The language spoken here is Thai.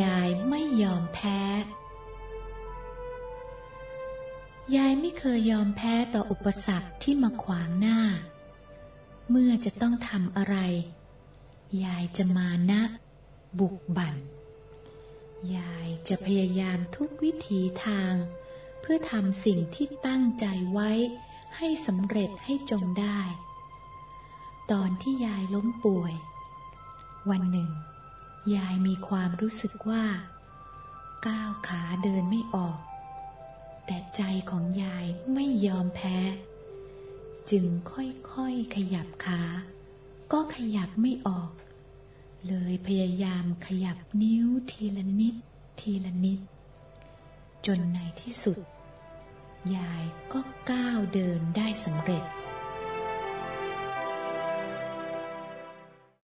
ยายไม่ยอมแพ้ ยายไม่เคยยอมแพ้ต่ออุปสรรคที่มาขวางหน้า เมื่อจะต้องทำอะไร ยายจะมานะ บุกบั่น ยายจะพยายามทุกวิถีทาง เพื่อทำสิ่งที่ตั้งใจไว้ให้สำเร็จให้จงได้ ตอนที่ยายล้มป่วย วันหนึ่ง ยายมีความรู้สึกว่า ก้าวขาเดินไม่ออก แต่ใจของยายไม่ยอมแพ้ จึงค่อยๆขยับขา ก็ขยับไม่ออก เลยพยายามขยับนิ้วทีละนิด ทีละนิด จนในที่สุด ยายก็ก้าวเดินได้สำเร็จ